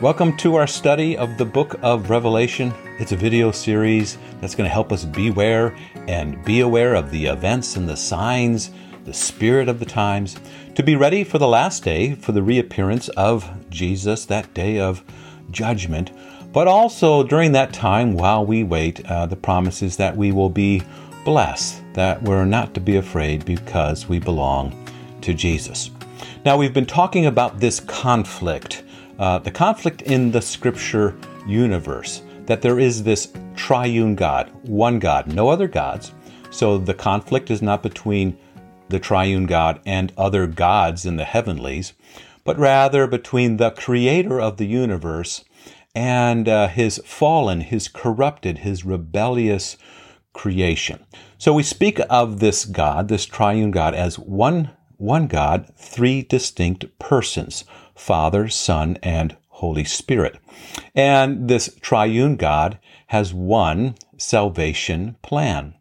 Welcome to our study of the book of Revelation. It's a video series that's going to help us beware and be aware of the events and the signs, the spirit of the times, to be ready for the last day, for the reappearance of Jesus, that day of judgment. But also during that time, while we wait, uh, the promise is that we will be blessed, that we're not to be afraid because we belong to Jesus. Now, we've been talking about this conflict uh, the conflict in the scripture universe that there is this triune God, one God, no other gods. So the conflict is not between the triune God and other gods in the heavenlies, but rather between the creator of the universe and uh, his fallen, his corrupted, his rebellious creation. So we speak of this God, this triune God, as one, one God, three distinct persons. Father, Son, and Holy Spirit. And this triune God has one salvation plan.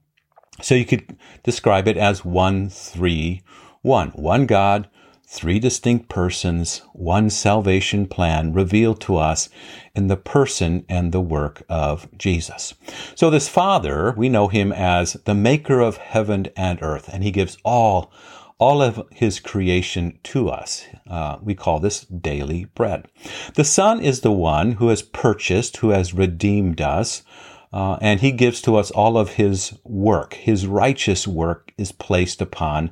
So you could describe it as one, three, one. One God, three distinct persons, one salvation plan revealed to us in the person and the work of Jesus. So this Father, we know him as the maker of heaven and earth, and he gives all all of his creation to us. Uh, we call this daily bread. The Son is the one who has purchased, who has redeemed us, uh, and he gives to us all of his work. His righteous work is placed upon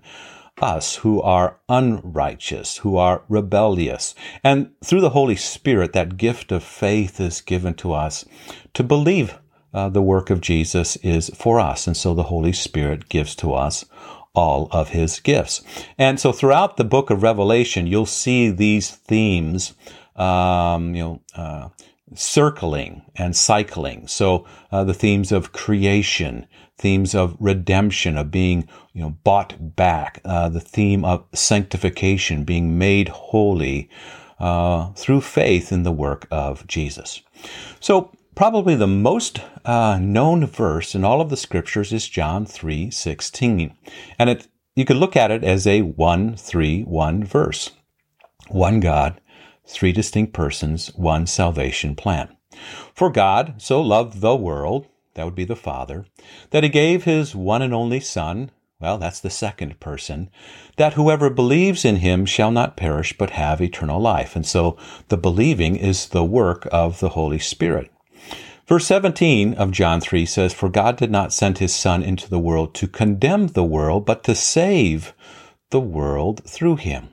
us who are unrighteous, who are rebellious. And through the Holy Spirit, that gift of faith is given to us to believe uh, the work of Jesus is for us. And so the Holy Spirit gives to us all of his gifts. And so throughout the book of Revelation, you'll see these themes, um, you know, uh, circling and cycling. So uh, the themes of creation, themes of redemption, of being, you know, bought back, uh, the theme of sanctification, being made holy uh, through faith in the work of Jesus. So Probably the most uh, known verse in all of the scriptures is John 3:16. And it, you could look at it as a 1 3 1 verse. One God, three distinct persons, one salvation plan. For God so loved the world, that would be the Father, that he gave his one and only Son, well, that's the second person, that whoever believes in him shall not perish but have eternal life. And so the believing is the work of the Holy Spirit. Verse 17 of John 3 says, For God did not send his Son into the world to condemn the world, but to save the world through him.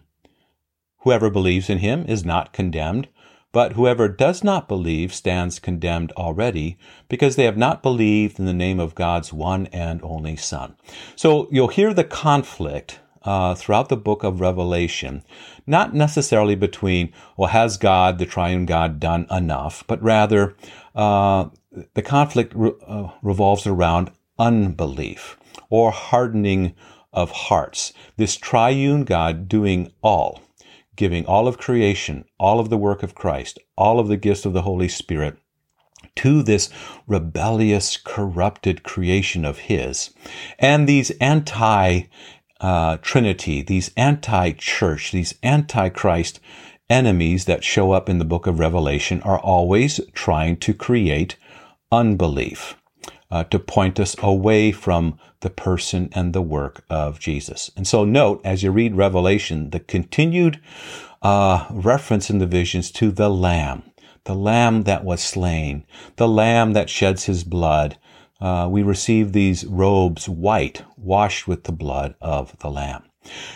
Whoever believes in him is not condemned, but whoever does not believe stands condemned already, because they have not believed in the name of God's one and only Son. So you'll hear the conflict uh, throughout the book of Revelation, not necessarily between, well, has God, the triune God, done enough, but rather uh, the conflict re- uh, revolves around unbelief or hardening of hearts. This triune God doing all, giving all of creation, all of the work of Christ, all of the gifts of the Holy Spirit to this rebellious, corrupted creation of His. And these anti uh, Trinity, these anti church, these anti Christ enemies that show up in the book of Revelation are always trying to create unbelief, uh, to point us away from the person and the work of Jesus. And so note, as you read Revelation, the continued uh, reference in the visions to the Lamb, the Lamb that was slain, the Lamb that sheds his blood, uh, we receive these robes white, washed with the blood of the Lamb.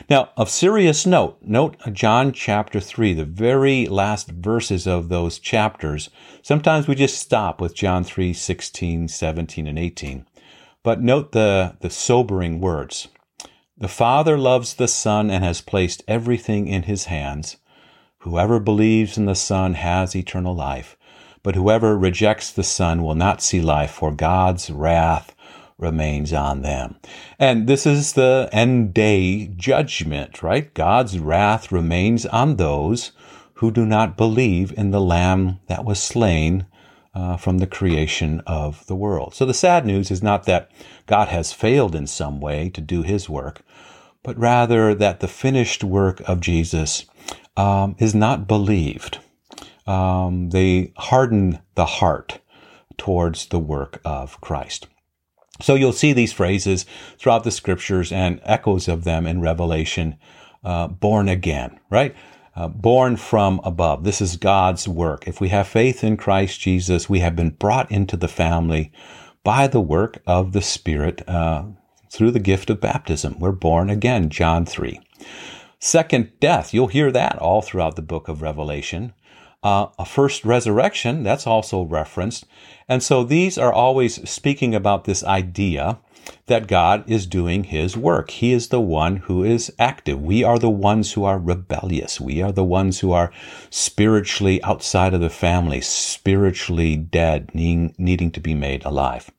Now, of serious note, note John chapter 3, the very last verses of those chapters. Sometimes we just stop with John 3, 16, 17, and 18. But note the, the sobering words. The Father loves the Son and has placed everything in his hands. Whoever believes in the Son has eternal life but whoever rejects the Son will not see life, for God's wrath remains on them. And this is the end day judgment, right? God's wrath remains on those who do not believe in the Lamb that was slain uh, from the creation of the world. So the sad news is not that God has failed in some way to do his work, but rather that the finished work of Jesus um, is not believed um, they harden the heart towards the work of Christ. So you'll see these phrases throughout the scriptures and echoes of them in Revelation. Uh, born again, right? Uh, born from above. This is God's work. If we have faith in Christ Jesus, we have been brought into the family by the work of the Spirit uh, through the gift of baptism. We're born again, John 3. Second death, you'll hear that all throughout the book of Revelation. Uh, a first resurrection, that's also referenced. And so these are always speaking about this idea that God is doing his work. He is the one who is active. We are the ones who are rebellious. We are the ones who are spiritually outside of the family, spiritually dead, needing, needing to be made alive.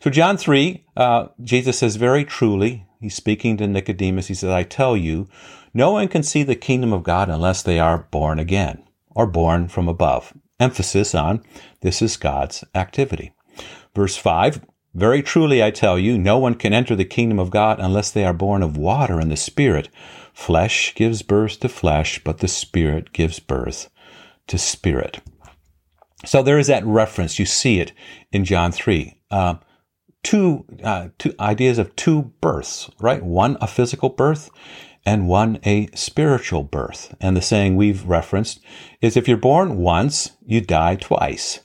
So John 3, uh, Jesus says very truly, he's speaking to Nicodemus, he says, I tell you, no one can see the kingdom of God unless they are born again or born from above. Emphasis on this is God's activity. Verse 5, very truly I tell you, no one can enter the kingdom of God unless they are born of water and the Spirit. Flesh gives birth to flesh, but the Spirit gives birth to spirit. So there is that reference. You see it in John 3. Uh, two, uh, two ideas of two births, right? One a physical birth and one a spiritual birth. And the saying we've referenced is if you're born once, you die twice.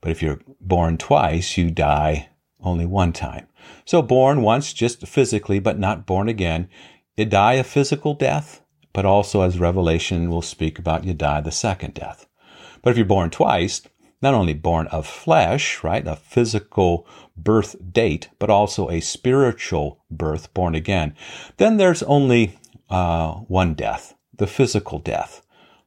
But if you're born twice, you die only one time. So born once just physically, but not born again. You die a physical death, but also as Revelation will speak about, you die the second death. But if you're born twice, not only born of flesh, right, a physical birth date, but also a spiritual birth, born again, then there's only uh, one death, the physical death,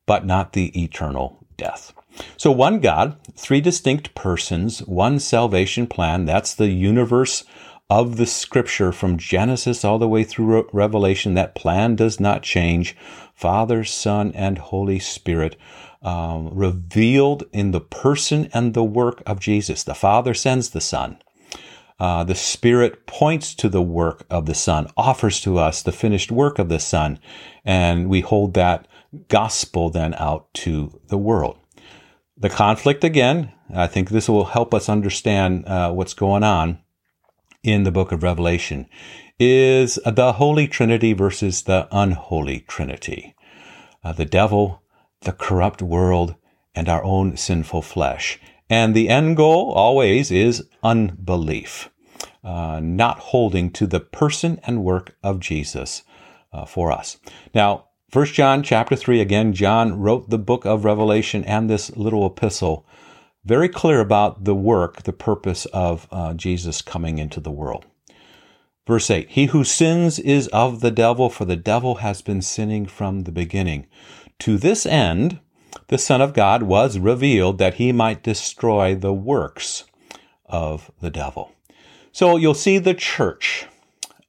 but not the eternal death. So one God, three distinct persons, one salvation plan. That's the universe of the scripture from Genesis all the way through Revelation. That plan does not change. Father, Son, and Holy Spirit um, revealed in the person and the work of Jesus. The Father sends the Son. Uh, the Spirit points to the work of the Son, offers to us the finished work of the Son, and we hold that gospel then out to the world. The conflict, again, I think this will help us understand uh, what's going on in the book of Revelation, is the Holy Trinity versus the unholy Trinity. Uh, the devil, the corrupt world, and our own sinful flesh. And the end goal always is unbelief, uh, not holding to the person and work of Jesus uh, for us. Now, First John chapter 3, again, John wrote the book of Revelation and this little epistle, very clear about the work, the purpose of uh, Jesus coming into the world. Verse 8 He who sins is of the devil, for the devil has been sinning from the beginning. To this end, the Son of God was revealed that he might destroy the works of the devil. So you'll see the church.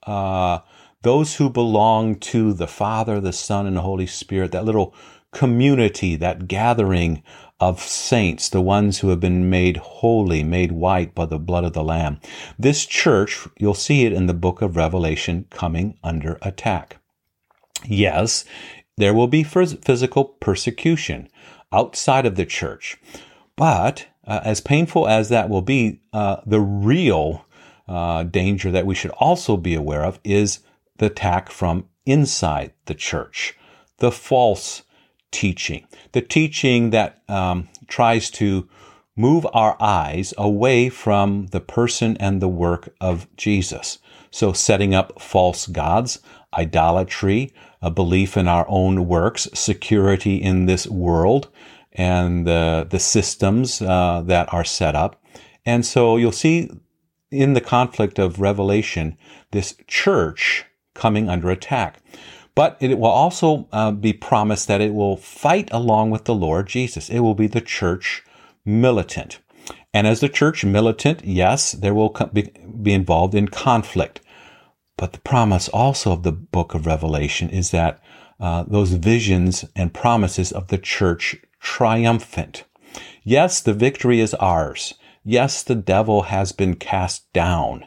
Uh, those who belong to the Father, the Son, and the Holy Spirit, that little community, that gathering of saints, the ones who have been made holy, made white by the blood of the Lamb. This church, you'll see it in the book of Revelation, coming under attack. Yes, there will be physical persecution outside of the church. But uh, as painful as that will be, uh, the real uh, danger that we should also be aware of is the attack from inside the church, the false teaching, the teaching that um, tries to move our eyes away from the person and the work of Jesus. So, setting up false gods, idolatry, a belief in our own works, security in this world, and the, the systems uh, that are set up. And so you'll see in the conflict of Revelation, this church coming under attack. But it will also uh, be promised that it will fight along with the Lord Jesus. It will be the church militant. And as the church militant, yes, there will be, be involved in conflict. But the promise also of the book of Revelation is that uh, those visions and promises of the church triumphant. Yes, the victory is ours. Yes, the devil has been cast down.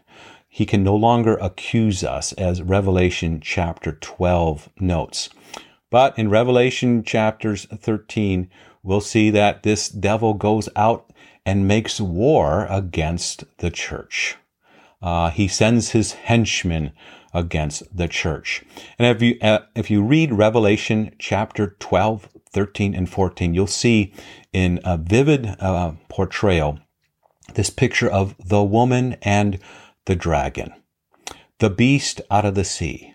He can no longer accuse us, as Revelation chapter 12 notes. But in Revelation chapters 13, we'll see that this devil goes out and makes war against the church. Uh, he sends his henchmen against the church. And if you, uh, if you read Revelation chapter 12, 13, and 14, you'll see in a vivid uh, portrayal this picture of the woman and the dragon, the beast out of the sea,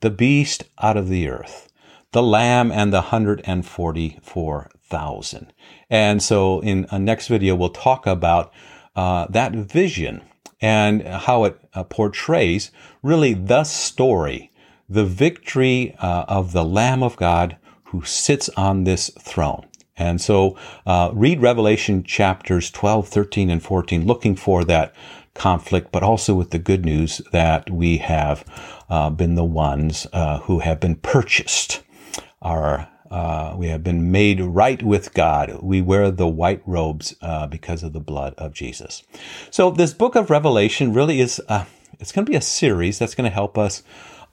the beast out of the earth, the lamb and the 144,000. And so in a next video, we'll talk about uh, that vision and how it uh, portrays really the story, the victory uh, of the Lamb of God who sits on this throne. And so uh, read Revelation chapters 12, 13, and 14, looking for that conflict, but also with the good news that we have uh, been the ones uh, who have been purchased. Our uh, we have been made right with God. We wear the white robes uh, because of the blood of Jesus. So this book of Revelation really is, uh, it's going to be a series that's going to help us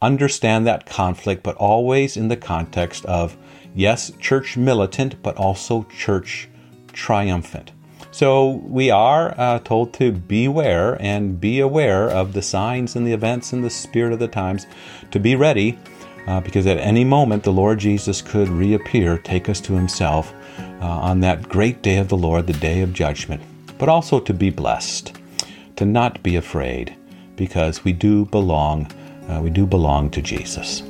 understand that conflict, but always in the context of, yes, church militant, but also church triumphant. So we are uh, told to beware and be aware of the signs and the events and the spirit of the times, to be ready uh, because at any moment the Lord Jesus could reappear, take us to himself uh, on that great day of the Lord, the day of judgment, but also to be blessed, to not be afraid, because we do belong, uh, we do belong to Jesus.